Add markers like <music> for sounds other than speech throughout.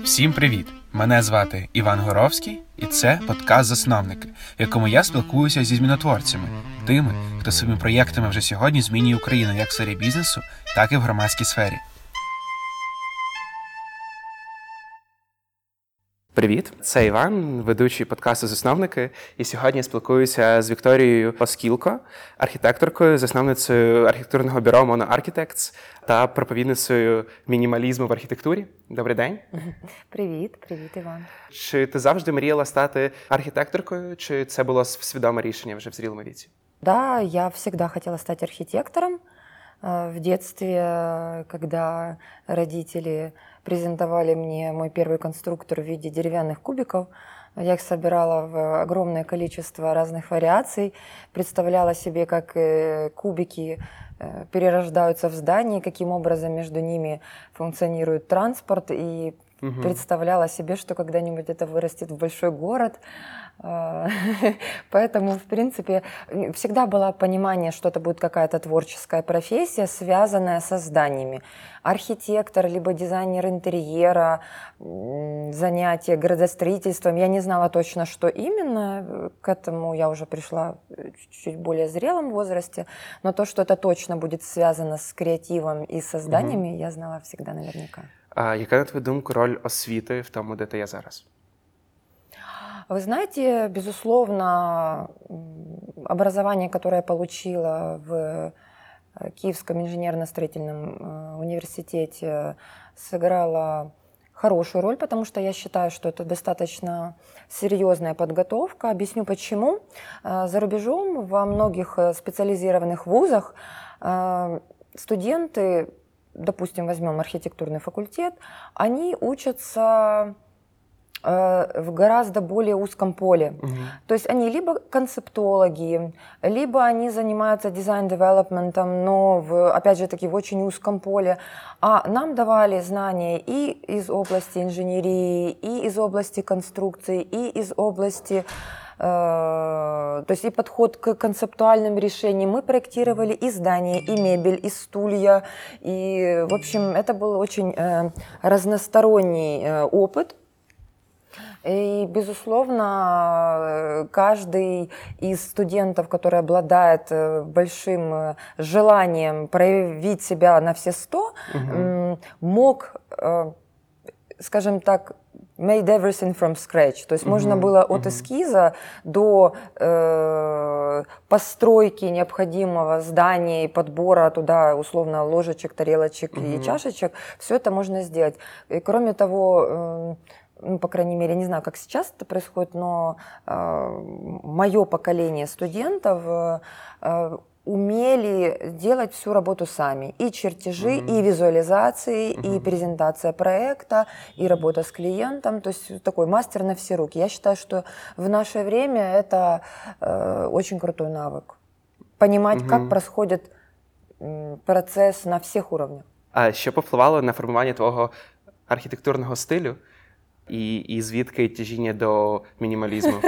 Всім привіт! Мене звати Іван Горовський, і це подкаст Засновники, в якому я спілкуюся зі змінотворцями, тими, хто своїми проєктами вже сьогодні змінює Україну як в сфері бізнесу, так і в громадській сфері. Привіт, це Іван, ведучий подкасту Засновники. І сьогодні я спілкуюся з Вікторією Оскілко, архітекторкою, засновницею архітектурного бюро Mono Architects та проповідницею мінімалізму в архітектурі. Добрий день. <laughs> Привіт, привіт, Іван. Чи ти завжди мріяла стати архітекторкою, чи це було свідоме рішення вже в зрілому віці? Да, я всегда хотела стать архитектором. В детстве, когда родители презентовали мне мой первый конструктор в виде деревянных кубиков. Я их собирала в огромное количество разных вариаций, представляла себе, как э, кубики э, перерождаются в здании, каким образом между ними функционирует транспорт, и угу. представляла себе, что когда-нибудь это вырастет в большой город. А, <laughs> поэтому, в принципе, всегда было понимание, что это будет какая-то творческая профессия, связанная со зданиями. Архитектор, либо дизайнер интерьера, занятия градостроительством. Я не знала точно, что именно. К этому я уже пришла чуть более зрелом возрасте. Но то, что это точно будет связано с креативом и со зданиями, угу. я знала всегда наверняка. А яка, на твою думку, роль освіти в тому, де ти є зараз? Вы знаете, безусловно, образование, которое я получила в э, Киевском инженерно-строительном э, университете, сыграло хорошую роль, потому что я считаю, что это достаточно серьезная подготовка. Объясню почему. Э, за рубежом во многих специализированных вузах студенты допустим, возьмем архитектурный факультет, они учатся э, в гораздо более узком поле. Угу. То есть они либо концептологи, либо они занимаются дизайн-девелопментом, но в, опять же таки в очень узком поле. А нам давали знания и из области инженерии, и из области конструкции, и из области то есть и подход к концептуальным решениям. Мы проектировали и здания, и мебель, и стулья. И, в общем, это был очень э, разносторонний э, опыт. И, безусловно, каждый из студентов, который обладает большим желанием проявить себя на все сто, угу. мог, скажем так, made everything from scratch. То есть mm-hmm. можно было от mm-hmm. эскиза до э, постройки необходимого здания и подбора туда условно ложечек, тарелочек mm-hmm. и чашечек. Все это можно сделать. И кроме того, э, ну, по крайней мере, не знаю, как сейчас это происходит, но э, мое поколение студентов э, умели делать всю работу сами. И чертежи, mm-hmm. и визуализации, mm-hmm. и презентация проекта, и работа с клиентом. То есть такой мастер на все руки. Я считаю, что в наше время это э, очень крутой навык. Понимать, mm-hmm. как происходит процесс на всех уровнях. А що повпливало на формування твого архітектурного стилю? И, и звідки тяжіння до минимализма?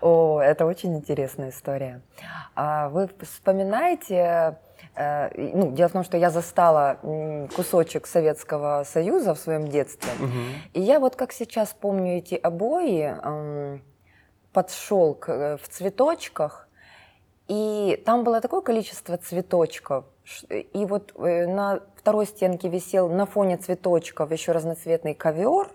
О, это очень интересная история. А вы вспоминаете, э, ну, дело в том, что я застала кусочек Советского Союза в своем детстве, и я вот как сейчас помню эти обои под шелк э, в цветочках, и там было такое количество цветочков, и вот э, на второй стенке висел на фоне цветочков еще разноцветный ковер,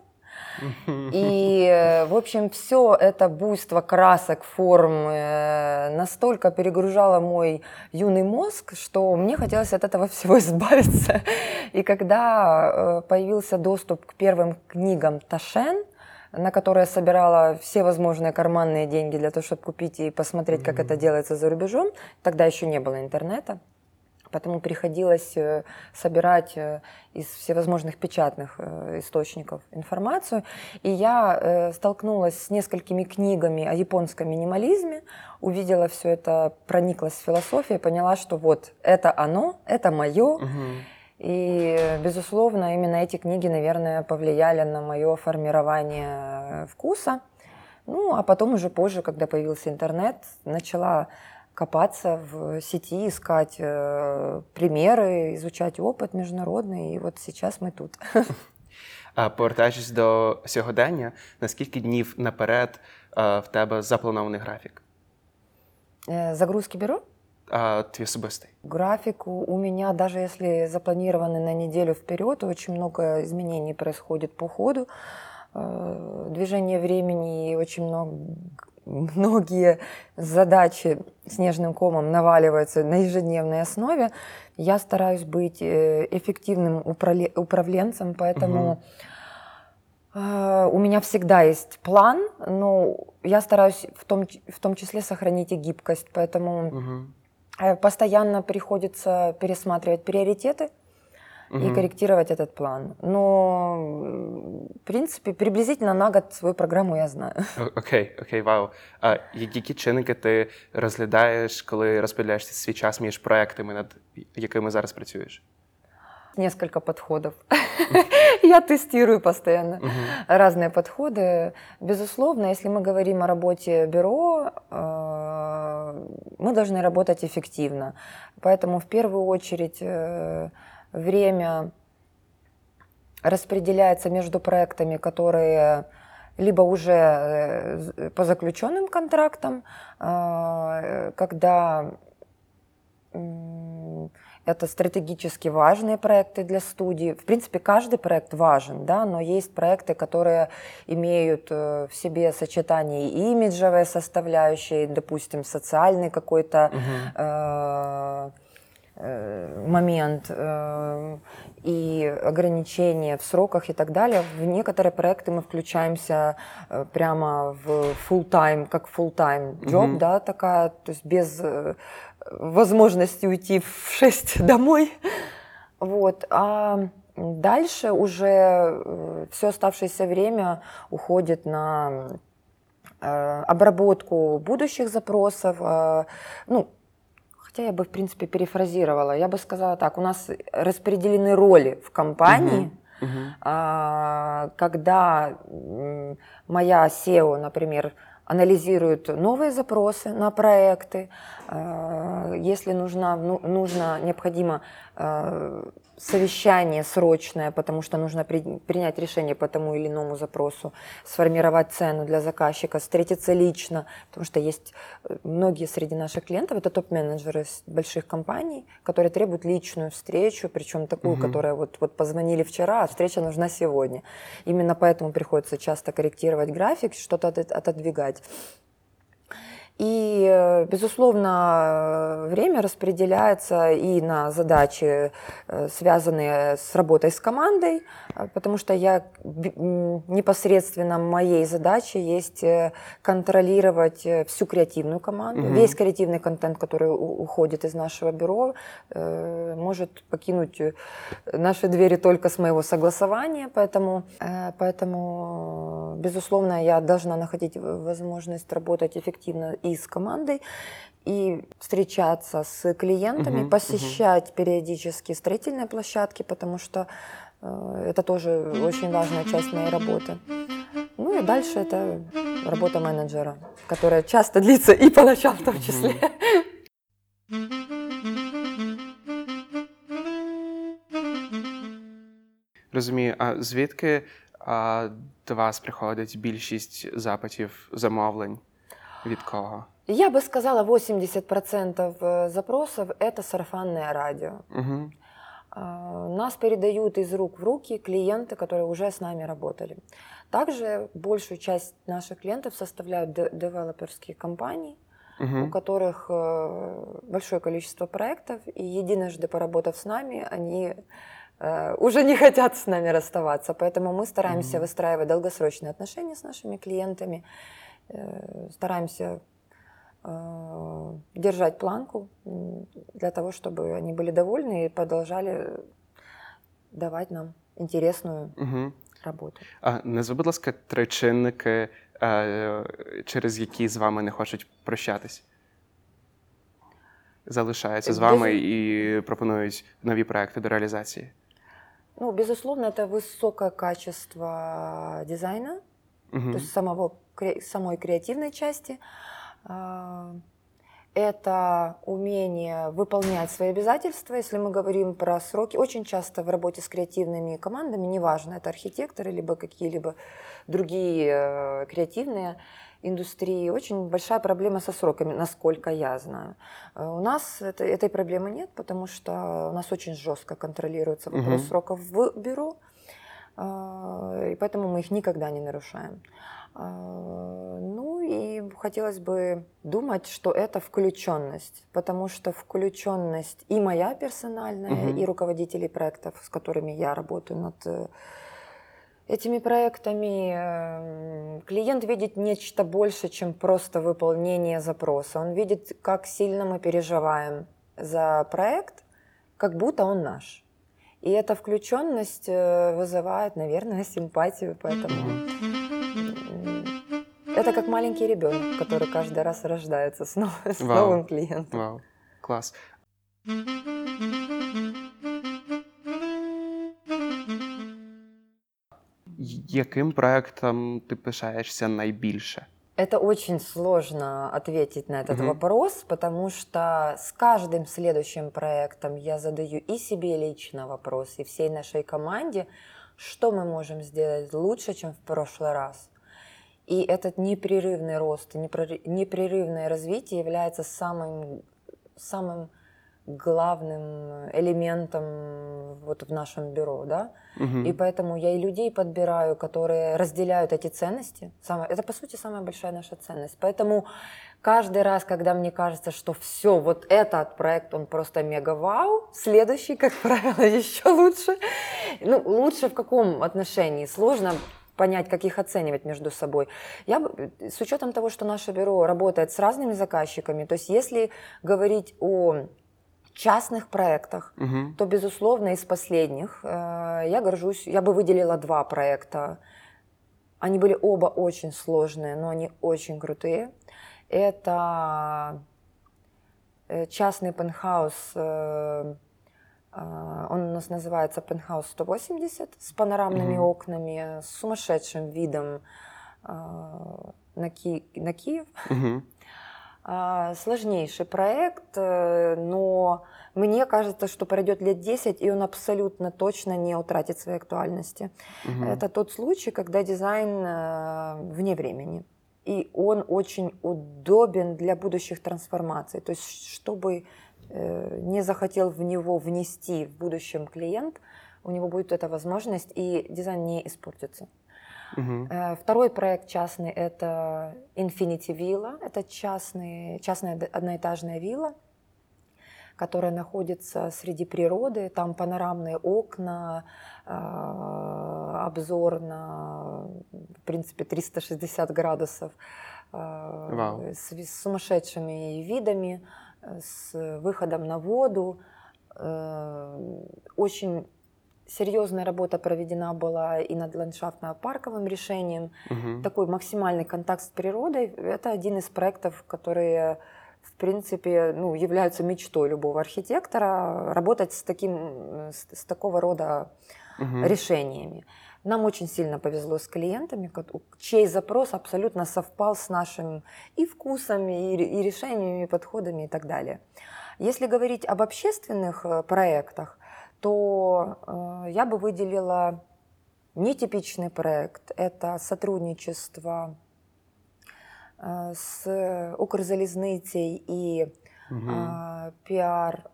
и, э, в общем, все это буйство красок, форм э, настолько перегружало мой юный мозг, что мне хотелось от этого <laughs> всего избавиться. И когда э, появился доступ к первым книгам Ташен, на которые я собирала все возможные карманные деньги для того, чтобы купить и посмотреть, как это делается за рубежом. Тогда еще не было интернета. Поэтому приходилось э, собирать э, из всевозможных печатных э, источников информацию. И я столкнулась с несколькими книгами о японском минимализме, увидела все это, прониклась в философию, поняла, что вот это оно, это мое. Угу. И, безусловно, именно эти книги, наверное, повлияли на мое формирование вкуса. Ну, а потом уже позже, когда появился интернет, начала копаться в сети, искать э, примеры, изучать опыт международный. И вот сейчас мы тут. А повертаючись до сьогодення, на скільки днів наперед а, в тебе запланований графік? Э, Загрузки бюро? А, твій особистий? График у у меня, даже если запланированы на неделю вперед, очень много изменений происходит по ходу. Э, Движение времени и очень много, многие задачи снежным комом наваливаются на ежедневной основе. Я стараюсь быть э, эффективным управле- управленцем, поэтому э, у меня всегда есть план, но я стараюсь в том, в том числе сохранить и гибкость, поэтому Угу. Постоянно приходится пересматривать приоритеты и корректировать этот план. Но, м, в принципе, приблизительно на год свою программу я знаю. <laughs> Окей, окей, вау. А які чинники ти розглядаєш, коли розподіляєш свій час між проектами, над якими зараз працюєш? Несколько подходов. <laughs> Я тестирую постоянно Мгм. разные подходы. Безусловно, если мы говорим о работе бюро, э, мы должны работать эффективно. Поэтому в первую очередь э, время распределяется между проектами, которые либо уже э, по заключенным контрактам, э, когда это стратегически важные проекты для студии. В принципе, каждый проект важен, да, но есть проекты, которые имеют э, в себе сочетание имиджевой составляющей, допустим, социальный какой-то э, э, момент э, и ограничения в сроках и так далее. В некоторые проекты мы включаемся э, прямо в full time, как full time job, Мгм. да, такая, то есть без э, возможности уйти в 6 <laughs> домой. Вот. А дальше уже все оставшееся время уходит на э, обработку будущих запросов. э, Ну, хотя я бы, в принципе, перефразировала. Я бы сказала так, у нас распределены роли в компании. Мгм. А, когда моя SEO, например, анализирует новые запросы на проекты, а, если нужно, ну, нужно необходимо а, совещание срочное, потому что нужно при- принять решение по тому или иному запросу, сформировать цену для заказчика, встретиться лично, потому что есть э, многие среди наших клиентов, это топ-менеджеры больших компаний, которые требуют личную встречу, причем такую, Мгм. которая вот, вот позвонили вчера, а встреча нужна сегодня. Именно поэтому приходится часто корректировать график, что-то от- отодвигать. И, э, безусловно, время распределяется и на задачи, э, связанные с работой с командой, э, потому что я непосредственно моей задачей есть контролировать всю креативную команду. Мгм. Весь креативный контент, который уходит из нашего бюро, может покинуть наши двери только с моего согласования, поэтому, поэтому, безусловно, я должна находить возможность работать эффективно и с командой, и встречаться с клиентами, Мгм, посещать периодически строительные площадки, потому что э, это тоже очень важная часть моей работы. Ну и дальше это работа менеджера, которая часто длится и по ночам в том числе. Розумію, а звідки а, до вас приходить більшість запитів, замовлень? Від кого? Я бы сказала, 80% э, запросов – это сарафанное радио. Угу. Нас передают из рук в руки клиенты, которые уже с нами работали. Также большую часть наших клиентов составляют де- девелоперские компании, у Угу. которых э, большое количество проектов, и единожды поработав с нами, они уже не хотят с нами расставаться. Поэтому мы стараемся Мгм. выстраивать долгосрочные отношения с нашими клиентами, стараемся э, держать планку м, для того, чтобы они были довольны и продолжали давать нам интересную Угу. работу. А назви, будь ласка, три чинники, е, через які з вами не хочуть прощатись. Залишаються з Без- вами і пропонують нові проекти до реалізації. Ну, безусловно, это высокое качество дизайна, Угу. то есть самого, кре- самой креативной части. А, это умение выполнять свои обязательства. Если мы говорим про сроки, очень часто в работе с креативными командами, неважно, это архитекторы, либо какие-либо другие э, креативные индустрии, очень большая проблема со сроками, насколько я знаю. Э, у нас это, этой проблемы нет, потому что у нас очень жестко контролируется вопрос угу. сроков в бюро, э, и поэтому мы их никогда не нарушаем. А, ну и хотелось бы думать, что это включенность, потому что включенность и моя персональная, угу. и руководителей проектов, с которыми я работаю над э, этими проектами, эм, клиент видит нечто больше, чем просто выполнение запроса. Он видит, как сильно мы переживаем за проект, как будто он наш. И эта включенность э, вызывает, наверное, <laughs> симпатию, поэтому это как маленький ребенок, который каждый раз рождается с, нов... с Вау. новым клиентом. Вау, класс. Яким проектом ти пишаєшся найбільше? Это очень сложно ответить на этот угу. вопрос, потому что с каждым следующим проектом я задаю и себе лично вопрос, и всей нашей команде, что мы можем сделать лучше, чем в прошлый раз. И этот непрерывный рост, непрерывное развитие является самым, самым главным элементом вот в нашем бюро, да. Угу. И поэтому я и людей подбираю, которые разделяют эти ценности. Самое, это по сути самая большая наша ценность. Поэтому каждый раз, когда мне кажется, что все, вот этот проект, он просто мега вау, следующий, как правило, <laughs> еще лучше. Ну, лучше в каком отношении? Сложно понять, как их оценивать между собой. Я, с учетом того, что наше бюро работает с разными заказчиками, то есть если говорить о частных проектах, угу. то, безусловно, из последних э, я горжусь, я бы выделила два проекта. Они были оба очень сложные, но они очень крутые. Это э, частный пентхаус э, он у нас называется Penthouse 180 с панорамными mm-hmm. окнами, с сумасшедшим видом а, на, Ки- на Киев. Mm-hmm. Сложнейший проект, э, но мне кажется, что пройдет лет 10, и он абсолютно точно не утратит своей актуальности. Угу. Это тот случай, когда дизайн э, вне времени. И он очень удобен для будущих трансформаций. То есть, чтобы не захотел в него внести в будущем клиент, у него будет эта возможность, и дизайн не испортится. Угу. Второй проект частный – это Infinity Villa. Это частный, частная одноэтажная вилла, которая находится среди природы. Там панорамные окна, а, обзор на, в принципе, 360 градусов, Вау. с сумасшедшими видами с выходом на воду. Э, очень серьезная работа проведена была и над ландшафтно-парковым решением. Угу. Такой максимальный контакт с природой. Это один из проектов, которые в принципе, ну, являются мечтой любого архитектора работать с таким, с, с такого рода угу. решениями. Нам очень сильно повезло с клиентами, чей запрос абсолютно совпал с нашими и вкусами, и, решениями, и подходами и так далее. Если говорить об общественных э, проектах, то э, я бы выделила нетипичный проект. Это сотрудничество э, с Укрзалізницей и угу. пиар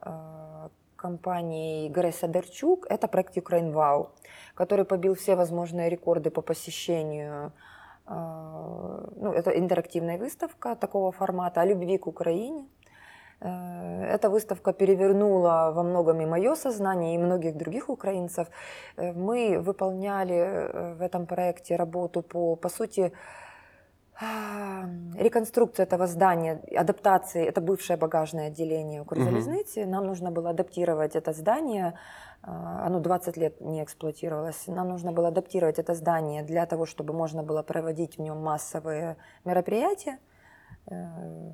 э, компанией Греса Дерчук. Это проект Ukraine Wow который побил все возможные рекорды по посещению. А, ну, это интерактивная выставка такого формата о любви к Украине. Э, эта выставка перевернула во многом и мое сознание, и многих других украинцев. Э, мы выполняли э, в этом проекте работу по, по сути, реконструкция этого здания, адаптации, это бывшее багажное отделение Укрзалезницы. Угу. Нам нужно было адаптировать это здание а, оно 20 лет не эксплуатировалось. Нам нужно было адаптировать это здание для того, чтобы можно было проводить в нем массовые мероприятия, э,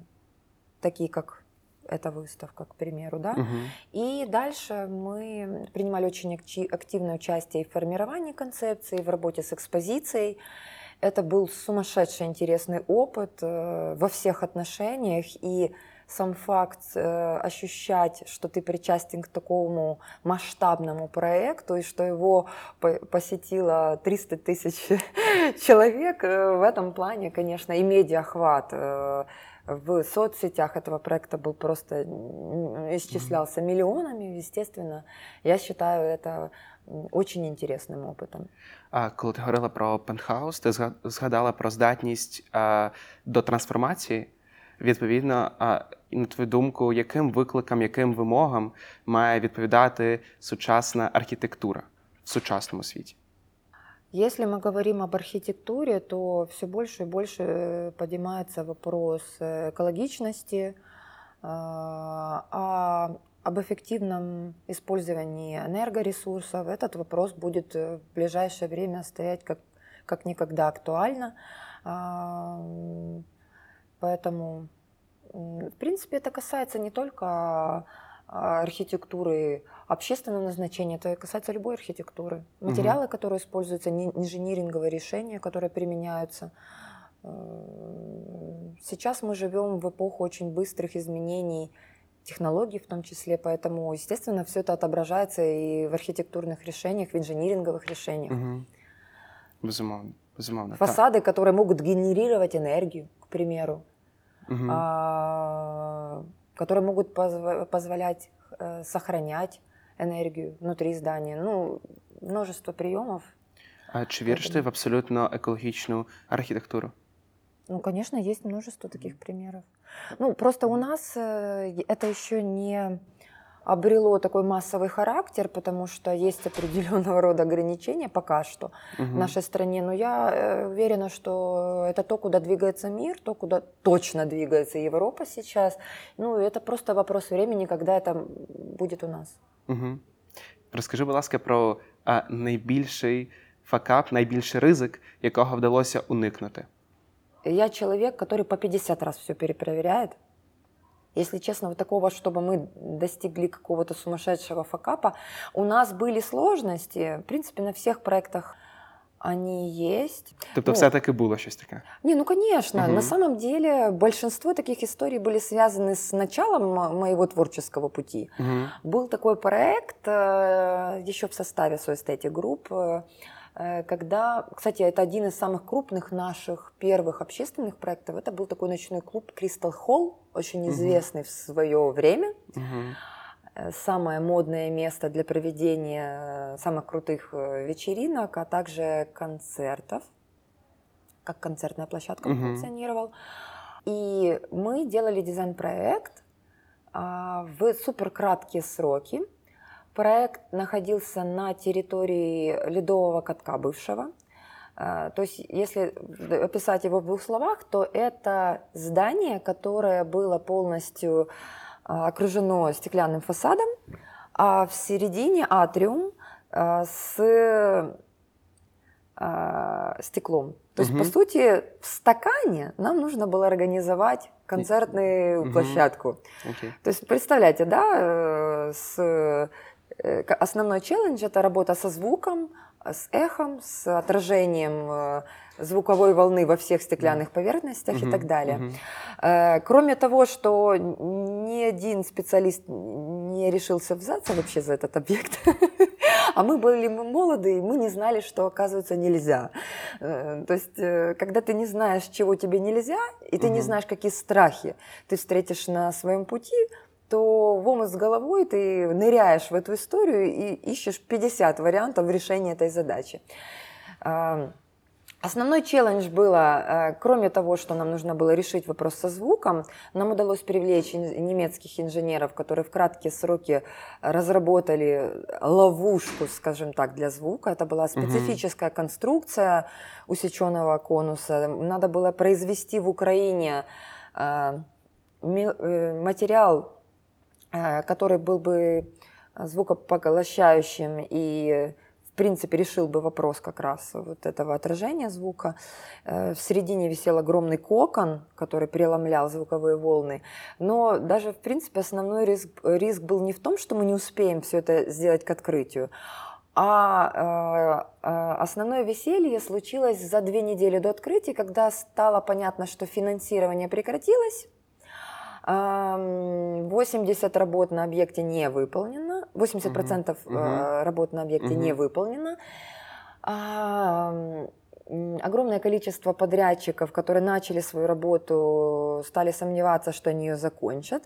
такие как эта выставка, к примеру, да. Угу. И дальше мы принимали очень активное участие в формировании концепции, в работе с экспозицией. Это был сумасшедший интересный опыт э, во всех отношениях и сам факт э, ощущать, что ты причастен к такому масштабному проекту и что его по посетило 300 тысяч <laughs> человек, э, в этом плане, конечно, и медиахват э, в соцсетях этого проекта был просто исчислялся mm-hmm. миллионами, естественно. Я считаю это очень интересним опитом. А коли ти говорила про пентхаус, ти згадала про здатність а, до трансформації. Відповідно, а на твою думку, яким викликам, яким вимогам має відповідати сучасна архітектура в сучасному світі? Если мы говорим об архитектуре, то все больше и больше э, поднимается вопрос экологичности, а об эффективном использовании энергоресурсов. Этот вопрос будет э, в ближайшее время стоять как, как никогда актуально. Поэтому, в принципе, это касается не только архитектуры общественного назначения, это касается любой архитектуры. Материалы, угу. которые используются, инжиниринговые решения, которые применяются. Э, сейчас мы живем в эпоху очень быстрых изменений технологий в том числе, поэтому, естественно, все это отображается и в архитектурных решениях, в инжиниринговых решениях. Угу. Безумовно. Безумовно. Фасады, так. которые могут генерировать энергию, к примеру, угу. а, которые могут позв- позволять э, сохранять энергию внутри здания. Ну, множество приемов. А чи віриш ти в абсолютно экологичную архитектуру? Ну, конечно, есть множество таких примеров. Ну, просто у нас э, это еще не обрело такой массовый характер, потому что есть <laughs> определенного рода ограничения пока что угу. в нашей стране. Но я э, уверена, что это то, куда двигается мир, то, куда точно двигается Европа сейчас. Ну, это просто вопрос времени, когда это будет у нас. Угу. Розкажи, будь ласка, про а, найбільший факап, найбільший ризик, якого вдалося уникнути. Я человек, который по 50 раз все перепроверяет. Если честно, вот такого, чтобы мы достигли какого-то сумасшедшего факапа, у нас были сложности, в принципе, на всех проектах они есть. Тобто ну, все-таки было щось таке? Не, ну конечно. Угу. На самом деле большинство таких историй были связаны с началом моего творческого пути. Угу. Был такой проект э, еще в составе Soy Group, Э, когда, кстати, это один из самых крупных наших первых общественных проектов. Это был такой ночной клуб Crystal Hall, очень известный угу. в свое время. Угу. Самое модное место для проведения самых крутых вечеринок, а также концертов, как концертная площадка угу. функционировал. И мы делали дизайн-проект а, в суперкраткие сроки. Проект находился на территории ледового катка бывшего. А, то есть, если описать его в двух словах, то это здание, которое было полностью а, окружено стеклянным фасадом, а в середине атриум а, с стеклом. То есть, угу. по сути, в стакане нам нужно было организовать концертную угу. площадку. Okay. То есть, представляете, да, э, с Э, основной челлендж – это работа со звуком, с эхом, с отражением э, звуковой волны во всех стеклянных поверхностях mm-hmm. и так далее. Mm-hmm. Кроме того, что ни один специалист не решился взяться вообще за этот объект, <laughs> а мы были молоды, и мы не знали, что, оказывается, нельзя. То есть, когда ты не знаешь, чего тебе нельзя, и ты mm-hmm. не знаешь, какие страхи ты встретишь на своем пути, то в омут с головой ты ныряешь в эту историю и ищешь 50 вариантов решения этой задачи. Основной челлендж было, э, кроме того, что нам нужно было решить вопрос со звуком, нам удалось привлечь немецких инженеров, которые в краткие сроки разработали ловушку, скажем так, для звука. Это была специфическая угу. конструкция усеченного конуса. Надо было произвести в Украине э, э, материал который был бы звукопоглощающим и в принципе, решил бы вопрос как раз вот этого отражения звука. Э, в середине висел огромный кокон, который преломлял звуковые волны. Но даже, в принципе, основной риск, риск был не в том, что мы не успеем все это сделать к открытию, а э, основное веселье случилось за две недели до открытия, когда стало понятно, что финансирование прекратилось, 80 работ на объекте не выполнено, 80% угу. работ на объекте угу. не выполнено. Огромное количество подрядчиков, которые начали свою работу, стали сомневаться, что они ее закончат.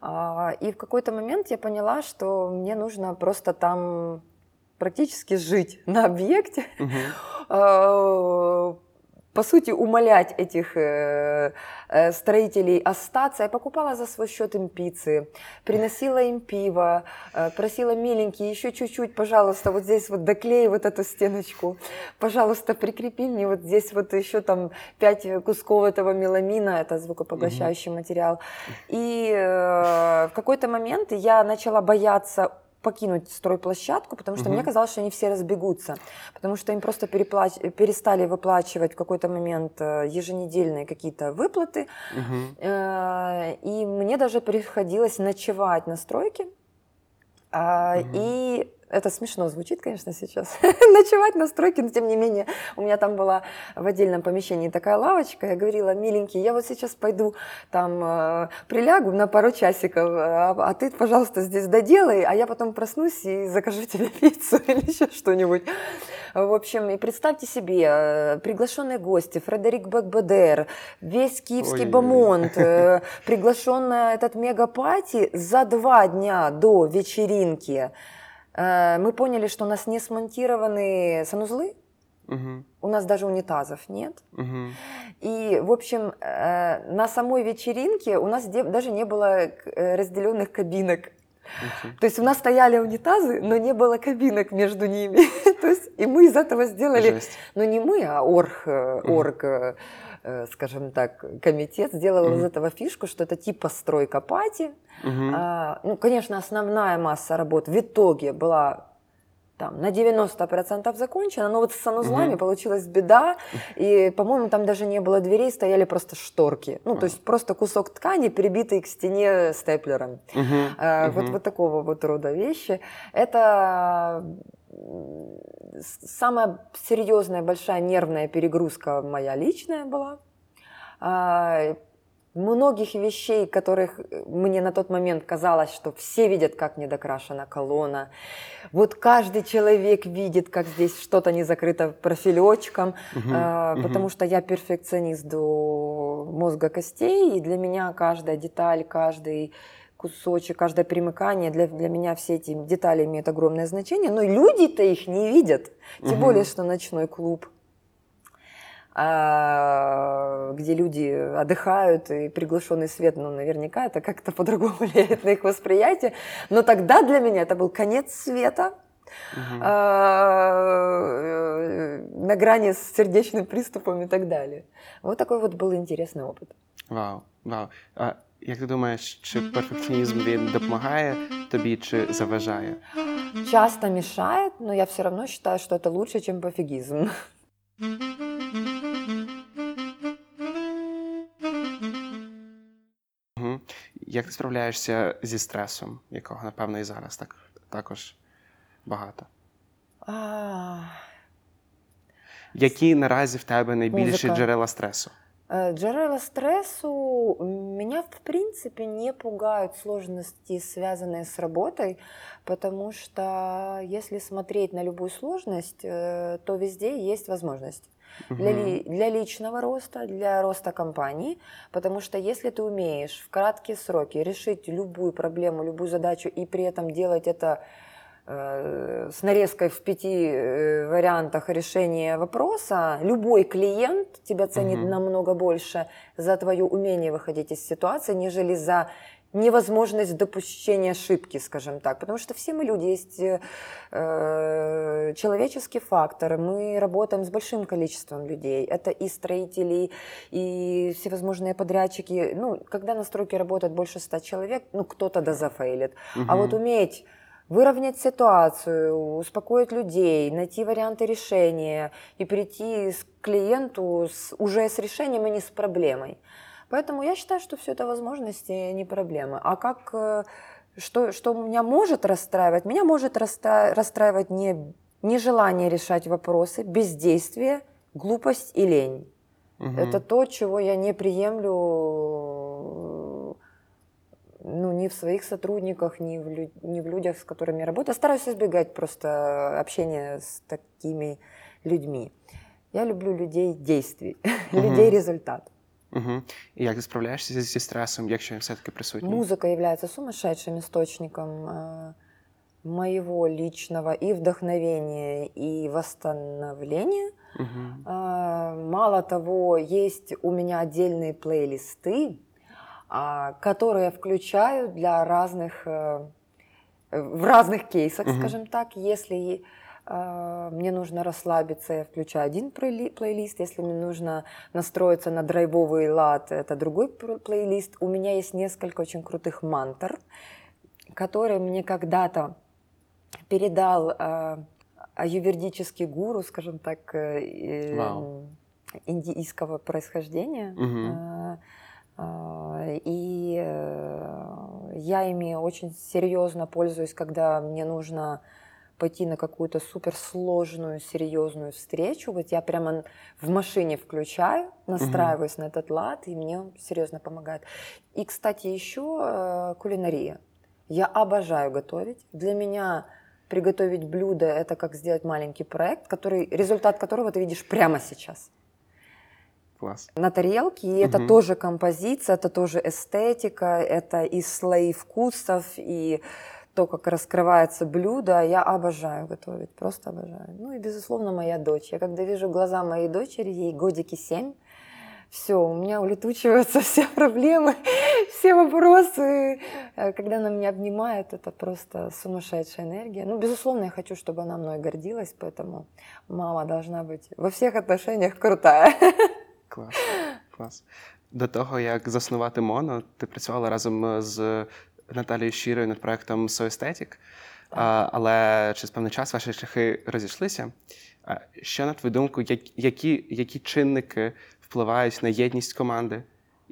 А, и в какой-то момент я поняла, что мне нужно просто там практически жить на объекте, угу по сути, умолять этих э, э, строителей остаться. Я покупала за свой счет им пиццы, приносила им пиво, э, просила миленький, еще чуть-чуть, пожалуйста, вот здесь вот доклей вот эту стеночку, пожалуйста, прикрепи мне вот здесь вот еще там пять кусков этого меламина, это звукопоглощающий угу. материал. И э, в какой-то момент я начала бояться покинуть стройплощадку, потому что угу. мне казалось, что они все разбегутся, потому что им просто переплач... перестали выплачивать в какой-то момент э, еженедельные какие-то выплаты, угу. и мне даже приходилось ночевать на стройке, угу. и это смешно звучит, конечно, сейчас. <laughs> Ночевать на стройке, но тем не менее, у меня там была в отдельном помещении такая лавочка. Я говорила, миленький, я вот сейчас пойду там э, прилягу на пару часиков, а, а ты, пожалуйста, здесь доделай, а я потом проснусь и закажу тебе <laughs> пиццу или еще что-нибудь. В общем, и представьте себе, э, приглашенные гости, Фредерик Бекбедер, весь киевский Ой. бомонд, э, <laughs> приглашен на этот мегапати за два дня до вечеринки. Э, мы поняли, что у нас не смонтированы санузлы, Угу. У нас даже унитазов нет. Угу. И, в общем, э, на самой вечеринке у нас даже не было э, разделенных кабинок. Okay. То есть у нас стояли унитазы, но не было кабинок между ними. <laughs> То есть, и мы из этого сделали, Жесть. ну не мы, а орг, орг скажем так, комитет сделал mm-hmm. из этого фишку, что это типа стройка пати. Mm-hmm. А, ну, конечно, основная масса работ в итоге была там, на 90% закончена, но вот с санузлами угу. получилась беда, и, по-моему, там даже не было дверей, стояли просто шторки. Ну, то есть просто кусок ткани, прибитый к стене степлером. Угу. А, угу. Вот, вот такого вот рода вещи. Это самая серьезная, большая нервная перегрузка моя личная была. А, многих вещей, которых мне на тот момент казалось, что все видят, как недокрашена колонна. Вот каждый человек видит, как здесь что-то не закрыто профилечком, угу, э, угу. потому что я перфекционист до мозга костей, и для меня каждая деталь, каждый кусочек, каждое примыкание, для, для меня все эти детали имеют огромное значение, но люди-то их не видят, тем угу. более, что ночной клуб а, где люди отдыхают, и приглушенный свет, ну, наверняка это как-то по-другому <laughs> влияет на их восприятие. Но тогда для меня это был конец света, угу. на грани с сердечным приступом и так далее. Вот такой вот был интересный опыт. Вау, вау. А як ти думаєш, чи перфекціонізм він допомагає тобі, чи заважає? Часто мешает, но я все равно считаю, что это лучше, чем пофигизм. <laughs> Як ти справляєшся зі стресом, якого, напевно, і зараз так, також багато? А... Які наразі в тебе найбільші Музика. джерела стресу? Э, джерела стрессу меня, в принципе, не пугают сложности, связанные с работой, потому что если смотреть на любую сложность, э, то везде есть возможность. Угу. Для, ли, для личного роста, для роста компании, потому что если ты умеешь в краткие сроки решить любую проблему, любую задачу и при этом делать это э, с нарезкой в пяти э, вариантах решения вопроса, любой клиент тебя ценит угу. намного больше за твое умение выходить из ситуации, нежели за невозможность допущения ошибки, скажем так, потому что все мы люди, есть э, э, человеческий фактор, мы работаем с большим количеством людей, это и строители, и всевозможные подрядчики, ну, когда на стройке работает больше ста человек, ну, кто-то да зафейлит, угу. а вот уметь выровнять ситуацию, успокоить людей, найти варианты решения и прийти к клиенту с, уже с решением, а не с проблемой. Поэтому я считаю, что все это возможности, не проблемы. А как, э, что, что меня может расстраивать? Меня может расстраивать не, нежелание решать вопросы, бездействие, глупость и лень. Угу. Это то, чего я не приемлю ну, ни в своих сотрудниках, ни в, лю- ни в людях, с которыми я работаю. Стараюсь избегать просто общения с такими людьми. Я люблю людей действий, <laughs> людей результат. Угу. І як ти справляєшся зі, зі стресом, якщо він все-таки присутній? Музыка является сумасшедшим источником э, моего личного и вдохновения, и восстановления. Угу. А, Мало того, есть у меня отдельные плейлисты, а, которые я включаю для разных, э, в разных кейсах, Мгм. скажем так. Если а, мне нужно расслабиться, я включаю один плейли- плейлист. Если мне нужно настроиться на драйвовый лад, это другой плейлист. У меня есть несколько очень крутых мантр, которые мне когда-то передал а, аюрведический гуру, скажем так, э, э, индийского происхождения. А, а, И э, я ими очень серьезно пользуюсь, когда мне нужно пойти на какую-то суперсложную, серьезную встречу. Вот я прямо в машине включаю, настраиваюсь на этот лад, и мне он серьезно помогает. И, кстати, еще э, кулинария. Я обожаю готовить. Для меня приготовить блюдо – это как сделать маленький проект, который, результат которого ты видишь прямо сейчас Клас. на тарелке, и это Мгм. тоже композиция, это тоже эстетика, это и слои вкусов, и то, как раскрывается блюдо. Я обожаю готовить, просто обожаю. Ну и, безусловно, моя дочь. Я когда вижу глаза моей дочери, ей годики семь, все, у меня улетучиваются <laughs> все проблемы, все вопросы. Э, Когда она меня обнимает, это просто сумасшедшая энергия. Ну, безусловно, я хочу, чтобы она мной гордилась, поэтому мама должна быть во всех отношениях крутая. <laughs> Клас. Клас. До того, як заснувати моно, ти працювала разом з Наталією Щирою над проектом Соестетік. А, але через певний час ваші шляхи розійшлися. А Що, на твою думку, як- які, які чинники впливають на єдність команди?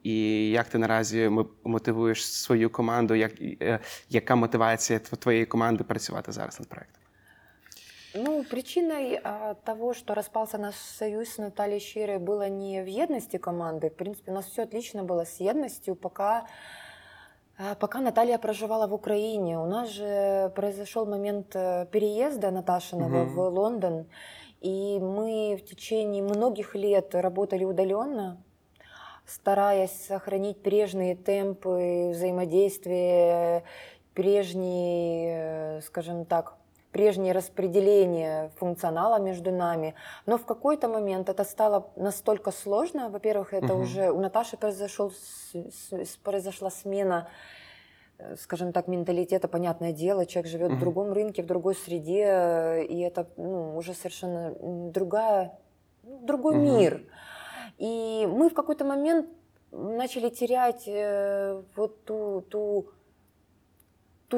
І як ти наразі м- мотивуєш свою команду? Як, е, яка мотивація тв- твоєї команди працювати зараз над проектом? Ну, причиной а, того, что распался наш союз с Натальей Щирой, было не в едности команды. В принципе, у нас все отлично было с едностью, пока, а, пока Наталья проживала в Украине. У нас же произошел момент э, переезда Наташиного Мгм. в Лондон, и мы в течение многих лет работали удаленно, стараясь сохранить прежние темпы взаимодействия, прежние, э, скажем так, прежнее распределение функционала между нами. Но в какой-то момент это стало настолько сложно. Во-первых, это Мгм. уже у Наташи произошел, произошла смена э, скажем так, менталитета, понятное дело, человек живет Мгм. в другом рынке, в другой среде, э, и это ну, уже совершенно другая, другой Мгм. мир. И мы в какой-то момент начали терять э, вот ту, ту,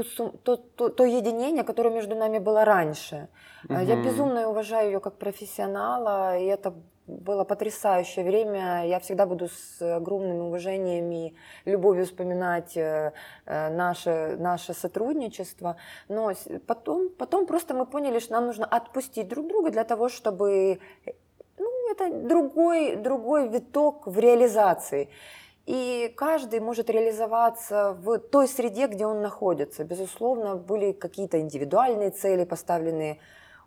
ту то, то, то единение, которое между нами было раньше. Э, Я безумно уважаю ее как профессионала, и это было потрясающее время. Я всегда буду с огромным уважением и любовью вспоминать э, э, наше, наше сотрудничество. Но потом, потом просто мы поняли, что нам нужно отпустить друг друга для того, чтобы... Ну, это другой, другой виток в реализации. И каждый может реализоваться в той среде, где он находится. Безусловно, были какие-то индивидуальные цели, поставленные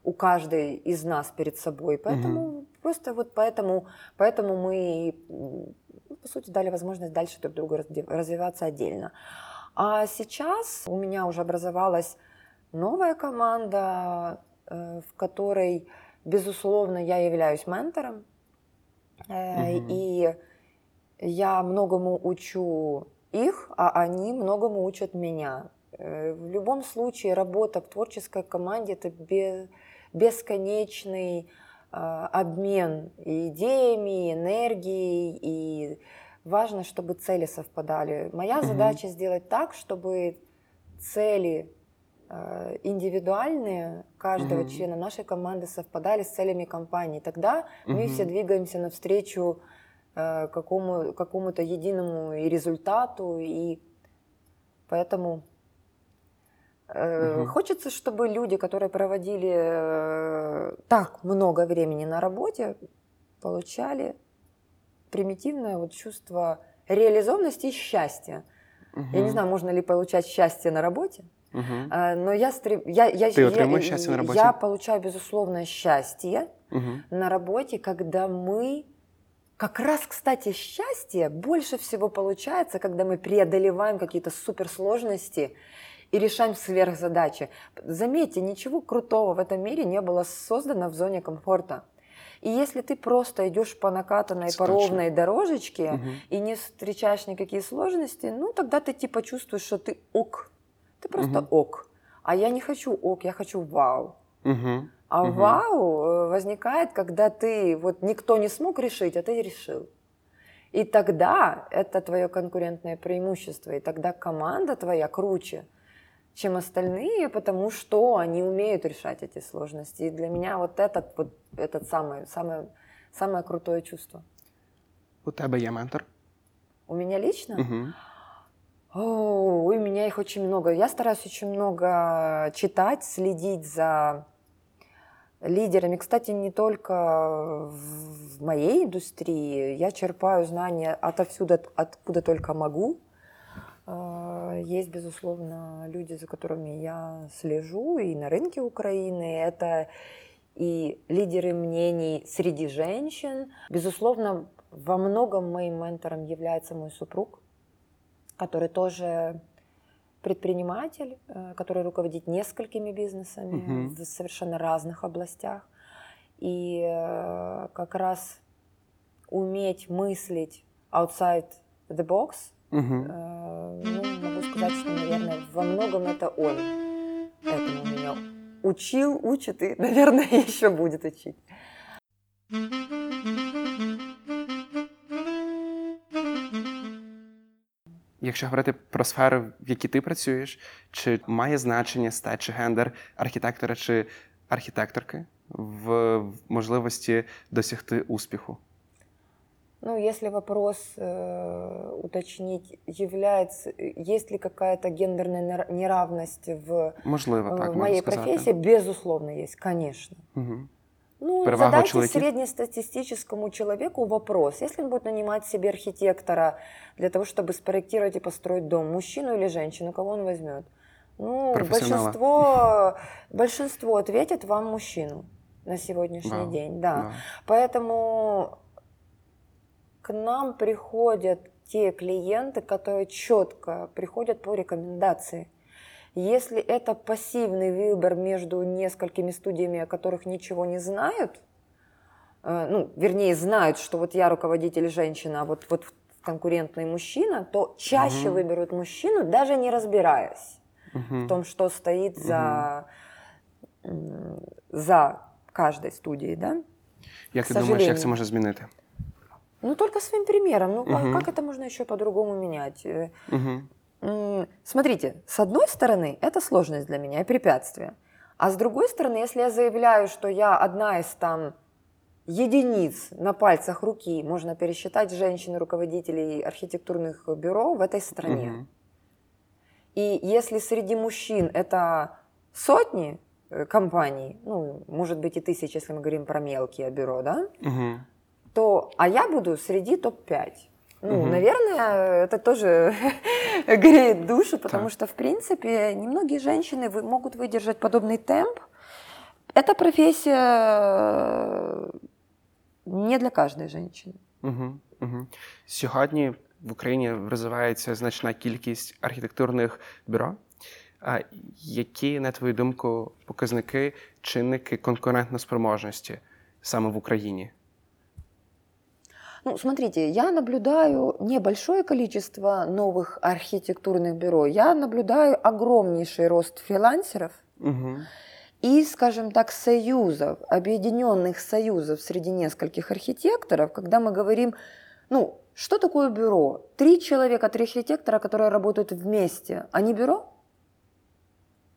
у каждой из нас перед собой. Поэтому просто вот поэтому, поэтому мы, ну, по сути, дали возможность дальше друг другу развиваться отдельно. А сейчас у меня уже образовалась новая команда, э, в которой, безусловно, я являюсь ментором. Мгм. И я многому учу их, а они многому учат меня. Э, В любом случае работа в творческой команде это бе- бесконечный э, обмен и идеями, и энергией, и важно, чтобы цели совпадали. Моя Мгм. задача сделать так, чтобы цели э, индивидуальные каждого Мгм. члена нашей команды совпадали с целями компании. Тогда мы Мгм. все двигаемся навстречу какому, какому-то единому и результату, и поэтому э, Мгм. хочется, чтобы люди, которые проводили э, так много времени на работе, получали примитивное вот чувство реализованности и счастья. Угу. Я не знаю, можно ли получать счастье на работе, Угу. но я, стреб... я, я, Ты я, счастье на работе? я получаю, безусловно, счастье Угу. на работе, когда мы... Как раз, кстати, счастье больше всего получается, когда мы преодолеваем какие-то суперсложности и решаем сверхзадачи. Заметьте, ничего крутого в этом мире не было создано в зоне комфорта. И если ты просто идешь по накатанной, по ровной дорожечке Мгм. и не встречаешь никакие сложности, ну тогда ты типа чувствуешь, что ты ок. Ты просто Мгм. ок. А я не хочу ок, я хочу вау. Угу. А Мгм. вау э, возникает, когда ты вот никто не смог решить, а ты решил. И тогда это твое конкурентное преимущество, и тогда команда твоя круче, чем остальные, потому что они умеют решать эти сложности. И для меня вот этот вот этот самое самое самое крутое чувство. У тебе є ментор? У меня лично, Угу. О, у меня их очень много. Я стараюсь очень много читать, следить за лидерами. Кстати, не только в моей индустрии. Я черпаю знания отовсюду, от- откуда только могу. А, Есть, безусловно, люди, за которыми я слежу и на рынке Украины. Это и лидеры мнений среди женщин. Безусловно, во многом моим ментором является мой супруг, который тоже предприниматель, э, который руководит несколькими бизнесами Мгм. в совершенно разных областях. И э, как раз уметь мыслить outside the box, Угу. ну, могу сказать, что, наверное, во многом это он этому меня учил, учит и, <laughs> наверное, <laughs> еще будет учить. Якщо говорити про сферу, в якій ти працюєш, чи має значення стать чи гендер архітектора чи архітекторки в можливості досягти успіху? Ну, если вопрос э, уточнить, является, есть ли какая-то гендерная нера- неравность в, Можливо, э, так в можна моей сказати. профессии, безусловно, есть, конечно. Угу. Ну, Перевага задайте чоловіків? среднестатистическому человеку вопрос. Если он будет нанимать себе архитектора для того, чтобы спроектировать и построить дом, мужчину или женщину, кого он возьмет? Ну, большинство, большинство ответит вам мужчину на сегодняшний Вау. день. Да. Да. Поэтому к нам приходят те клиенты, которые четко приходят по рекомендации. Если это пассивный выбор между несколькими студиями, о которых ничего не знают, э, ну, вернее, знают, что вот я руководитель женщина, а вот, вот конкурентный мужчина, то чаще Мгм. выберут мужчину, даже не разбираясь Угу. в том, что стоит за, м, за каждой студией, да? Як ти к думаєш, як сожалению. це може змінити? Ну, только своим примером. Ну, Мгм. как это можно еще по-другому менять? Угу. Смотрите, с одной стороны, это сложность для меня и препятствие. А с другой стороны, если я заявляю, что я одна из там единиц на пальцах руки, можно пересчитать женщин-руководителей архитектурных бюро в этой стране. И если среди мужчин это сотни э, компаний, ну, может быть и тысячи, если мы говорим про мелкие бюро, да, Угу. то, а я буду среди топ-5. Ну, Мгм. наверное, это тоже <laughs> греет душу, потому Так. что, в принципе, немногие женщины вы- могут выдержать подобный темп. Эта профессия не для каждой женщины. Угу. Угу. Сьогодні в Україні розвивається значна кількість архітектурних бюро. А які, на твою думку, показники, чинники конкурентноспроможності саме в Україні? Ну, смотрите, я наблюдаю небольшое количество новых архитектурных бюро. Я наблюдаю огромнейший рост фрилансеров Угу. и, скажем так, союзов, объединенных союзов среди нескольких архитекторов, когда мы говорим, ну, что такое бюро? Три человека, три архитектора, которые работают вместе, они бюро?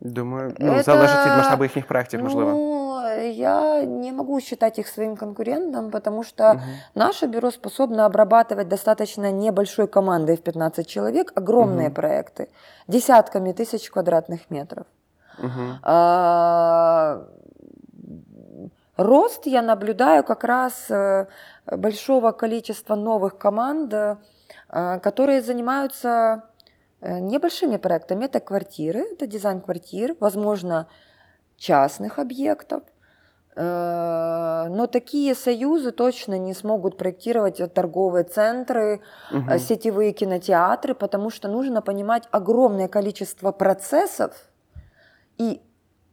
Думаю, ну, Это- залежить від масштабу їхніх проєктів, можливо. Ну, я не могу считать их своим конкурентом, потому что Мгм. наше бюро способно обрабатывать достаточно небольшой командой в 15 человек огромные Мгм. проекты, десятками тысяч квадратных метров. Мгм. А, Рост я наблюдаю как раз э, большого количества новых команд, э, которые занимаются э, небольшими проектами. Это квартиры, это дизайн квартир, возможно, частных объектов. Э, но такие союзы точно не смогут проектировать торговые центры, угу. сетевые кинотеатры, потому что нужно понимать огромное количество процессов и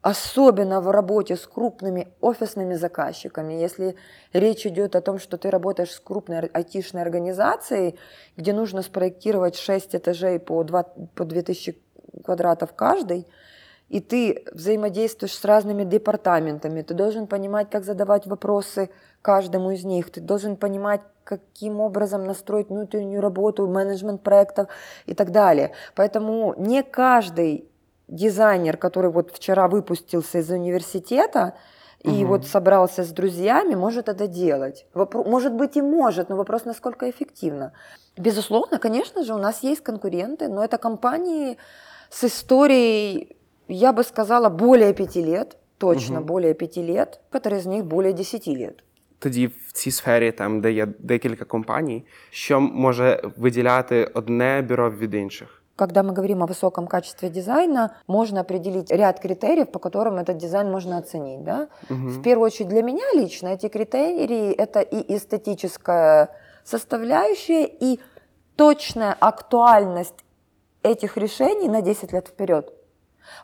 особенно в работе с крупными офисными заказчиками, если речь идет о том, что ты работаешь с крупной айтишной организацией, где нужно спроектировать 6 этажей по, 2, по 2000 квадратов каждый, и ты взаимодействуешь с разными департаментами, ты должен понимать, как задавать вопросы каждому из них, ты должен понимать, каким образом настроить внутреннюю работу, менеджмент проектов и так далее. Поэтому не каждый дизайнер, который вот вчера выпустился из университета и угу. вот собрался с друзьями, может это делать. Вопро- может быть и может, но вопрос, насколько эффективно. Безусловно, конечно же, у нас есть конкуренты, но это компании с историей, я бы сказала, более пяти лет, точно угу. более пяти лет, которые из них более десяти лет. Тоді в цій сфері, там де є декілька компаній, що може виділяти одне бюро від інших? Когда мы говорим о высоком качестве дизайна, можно определить ряд критериев, по которым этот дизайн можно оценить. Да? Угу. В первую очередь для меня лично эти критерии – это и эстетическая составляющая, и точная актуальность этих решений на 10 лет вперед.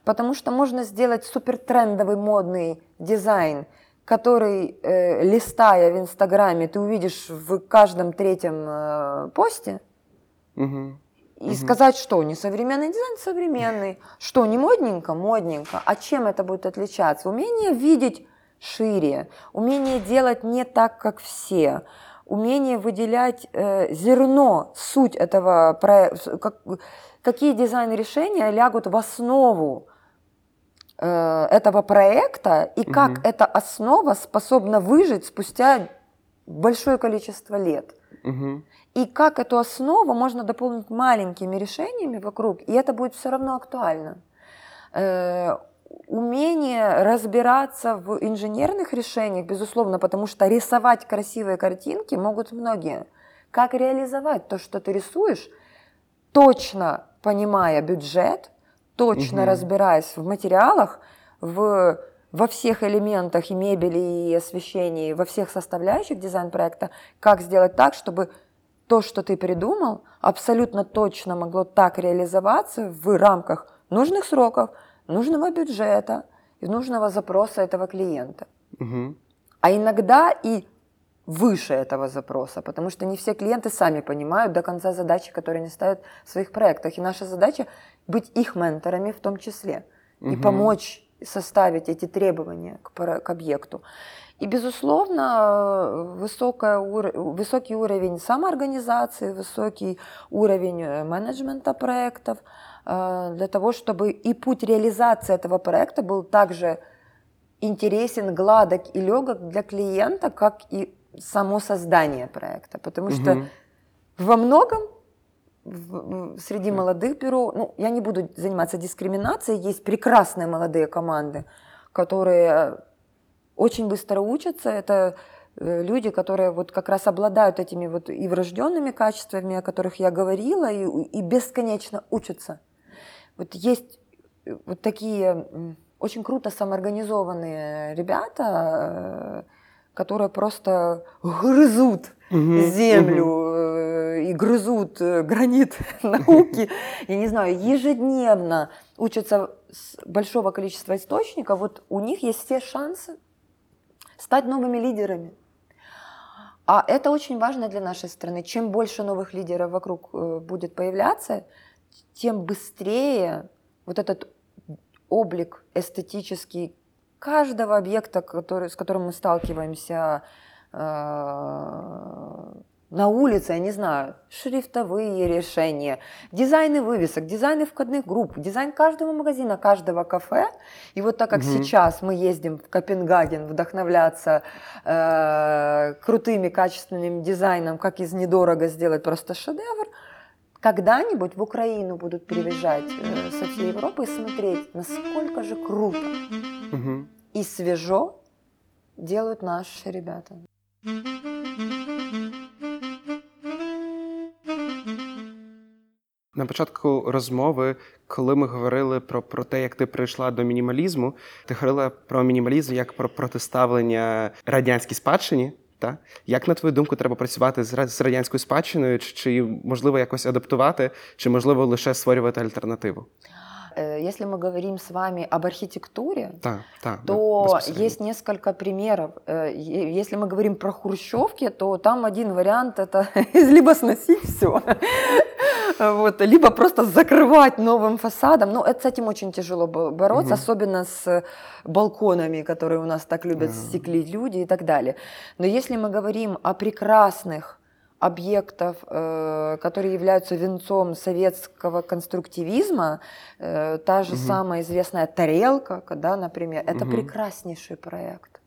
Потому что можно сделать супертрендовый модный дизайн, который, э, листая в Инстаграме, ты увидишь в каждом третьем э, посте. Угу. И угу. сказать, что не современный дизайн, современный. Что не модненько, модненько. А чем это будет отличаться? Умение видеть шире, умение делать не так, как все, умение выделять э, зерно, суть этого проекта, как, какие дизайн-решения лягут в основу э, этого проекта и как угу. эта основа способна выжить спустя большое количество лет. Угу и как эту основу можно дополнить маленькими решениями вокруг, и это будет все равно актуально. Э, умение разбираться в инженерных решениях, безусловно, потому что рисовать красивые картинки могут многие. Как реализовать то, что ты рисуешь, точно понимая бюджет, точно угу. разбираясь в материалах, в, во всех элементах и мебели, и освещении, во всех составляющих дизайн-проекта, как сделать так, чтобы то, что ты придумал, абсолютно точно могло так реализоваться в рамках нужных сроков, нужного бюджета и нужного запроса этого клиента. Угу. А иногда и выше этого запроса, потому что не все клиенты сами понимают до конца задачи, которые они ставят в своих проектах. И наша задача быть их менторами в том числе угу. и помочь составить эти требования к, к объекту. И, безусловно, высокая, высокий уровень самоорганизации, высокий уровень э, менеджмента проектов э, для того, чтобы и путь реализации этого проекта был также интересен, гладок и легок для клиента, как и само создание проекта. Потому что угу. во многом среди молодых бюро, ну, я не буду заниматься дискриминацией, есть прекрасные молодые команды, которые очень быстро учатся. Это э, люди, которые вот как раз обладают этими вот и врожденными качествами, о которых я говорила, и, и бесконечно учатся. Вот есть э, вот такие очень круто самоорганизованные ребята, э, которые просто грызут угу, землю угу. и грызут гранит <laughs> науки, я не знаю, ежедневно учатся с большого количества источников, вот у них есть все шансы стать новыми лидерами. А это очень важно для нашей страны. Чем больше новых лидеров вокруг э, будет появляться, тем быстрее вот этот облик эстетический каждого объекта, который, с которым мы сталкиваемся, э, на улице, я не знаю, шрифтовые решения, дизайны вывесок, дизайны входных групп, дизайн каждого магазина, каждого кафе. И вот так как угу. сейчас мы ездим в Копенгаген вдохновляться э, крутыми качественным дизайном, как из недорого сделать просто шедевр, когда-нибудь в Украину будут приезжать э, со всей Европы и смотреть, насколько же круто угу. и свежо делают наши ребята. На початку розмови, коли ми говорили про про те, як ти прийшла до мінімалізму, ти говорила про мінімалізм як про протиставлення радянській спадщині. Та? Як на твою думку треба працювати з радянською спадщиною, чи, чи можливо якось адаптувати, чи можливо лише створювати альтернативу? Э, если мы говорим с вами об архитектуре, да, да, то да, есть несколько примеров. Э, если мы говорим про хрущевки, то там один вариант это <laughs> либо сносить все, вот, либо просто закрывать новым фасадом. Но это, с этим очень тяжело бороться, угу. особенно с балконами, которые у нас так любят стеклить люди и так далее. Но если мы говорим о прекрасных объектов, э, которые являются венцом советского конструктивизма, э, та же угу. самая известная тарелка, да, например, это угу. прекраснейший проект.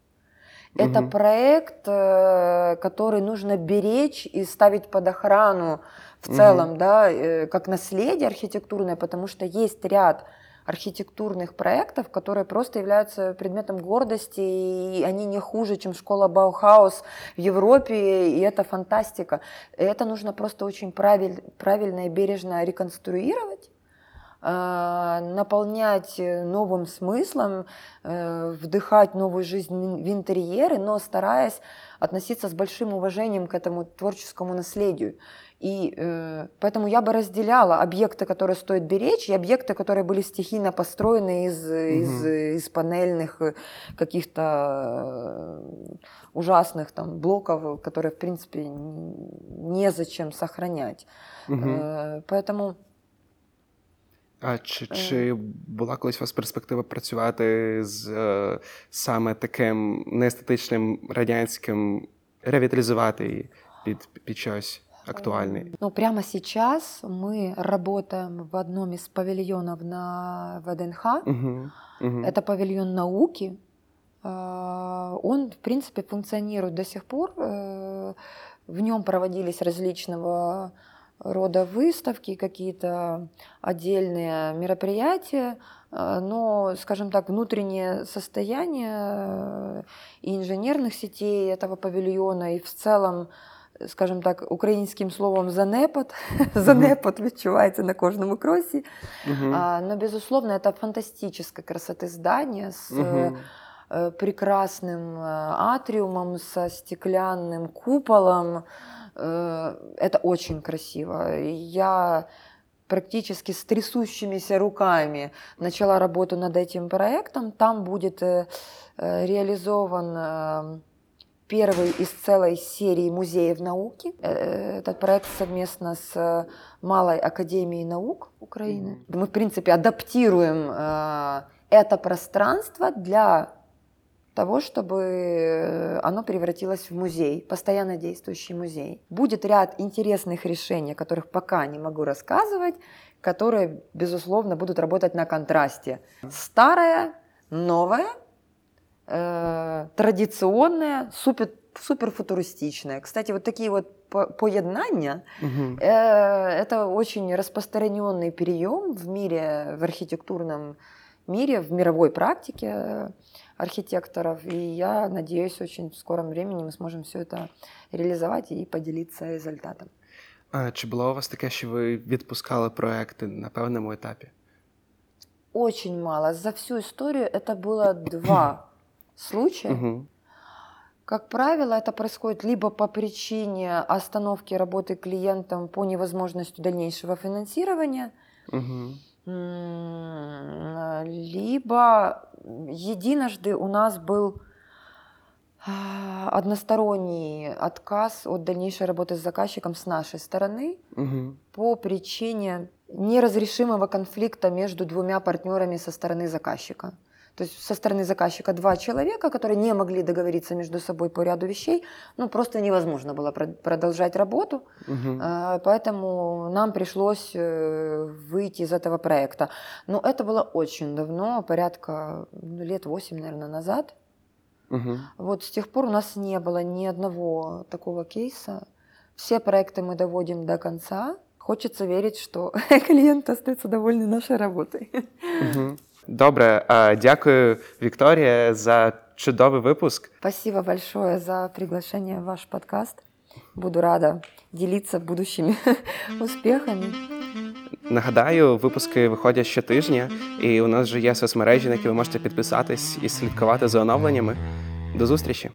Это угу. проект, э, который нужно беречь и ставить под охрану в целом, угу. да, как наследие архитектурное, потому что есть ряд архитектурных проектов, которые просто являются предметом гордости, и они не хуже, чем школа Баухаус в Европе, и это фантастика. Это нужно просто очень правиль, правильно и бережно реконструировать, а, наполнять новым смыслом, э, вдыхать новую жизнь в интерьеры, но стараясь относиться с большим уважением к этому творческому наследию. И э, поэтому я бы разделяла объекты, которые стоит беречь, и объекты, которые были стихийно построены из, угу. из, из панельных э, каких-то э, ужасных там блоков, которые, в принципе, незачем сохранять. Угу. Э, поэтому... А чи чи була колись у вас перспектива працювати з е, саме таким неестетичним радянським, ревіталізувати її під, під щось? Актуальный? Ну, прямо сейчас мы работаем в одном из павильонов на ВДНХ. Угу, угу. Это павильон науки. А, он, в принципе, функционирует до сих пор. Э, в нем проводились различного рода выставки, какие-то отдельные мероприятия, э, но, скажем так, внутреннее состояние э, и инженерных сетей этого павильона, и в целом скажімо так, українським словом занепад. занепад відчувається на кожному кросі. А, но, безусловно, это фантастической красоты здание с э, прекрасным э, атриумом, со стеклянным куполом. Э, это очень красиво. Я практически с трясущимися руками начала работу над этим проектом. Там будет реализован первый из целой серии музеев науки. Э, этот проект совместно с Малой Академией наук Украины. Мы, в принципе, адаптируем э, это пространство для того, чтобы оно превратилось в музей, постоянно действующий музей. Будет ряд интересных решений, о которых пока не могу рассказывать, которые, безусловно, будут работать на контрасте. Старое, новое – э, традиционное, супер, суперфутуристичное. Кстати, вот такие вот поеднания угу. э, это очень распространенный прием в мире, в архитектурном мире, в мировой практике архитекторов. И я надеюсь, очень в скором времени мы сможем все это реализовать и поделиться результатом. А чи було у вас таке, що ви відпускали проекти на певному етапі? Очень мало. За всю историю это было два случаев. Угу. Как правило, это происходит либо по причине остановки работы клиентом по невозможности дальнейшего финансирования, угу. либо единожды у нас был а, односторонний отказ от дальнейшей работы с заказчиком с нашей стороны угу. по причине неразрешимого конфликта между двумя партнерами со стороны заказчика. То есть со стороны заказчика два человека, которые не могли договориться между собой по ряду вещей, ну просто невозможно было продолжать работу, угу. поэтому нам пришлось э, выйти из этого проекта. Но это было очень давно, порядка ну, лет восемь, наверное, назад. Угу. Вот с тех пор у нас не было ни одного такого кейса. Все проекты мы доводим до конца. Хочется верить, что <laughs> клиент остается довольны нашей работой. Угу. Добре, дякую, Вікторія, за чудовий выпуск. Спасибо большое за приглашение в ваш подкаст. Буду рада ділитися будущими <laughs> успіхами. Нагадаю, випуски виходять щотижня, і у нас вже є соцмережі, на які ви можете підписатись і слідкувати за оновленнями. До зустрічі!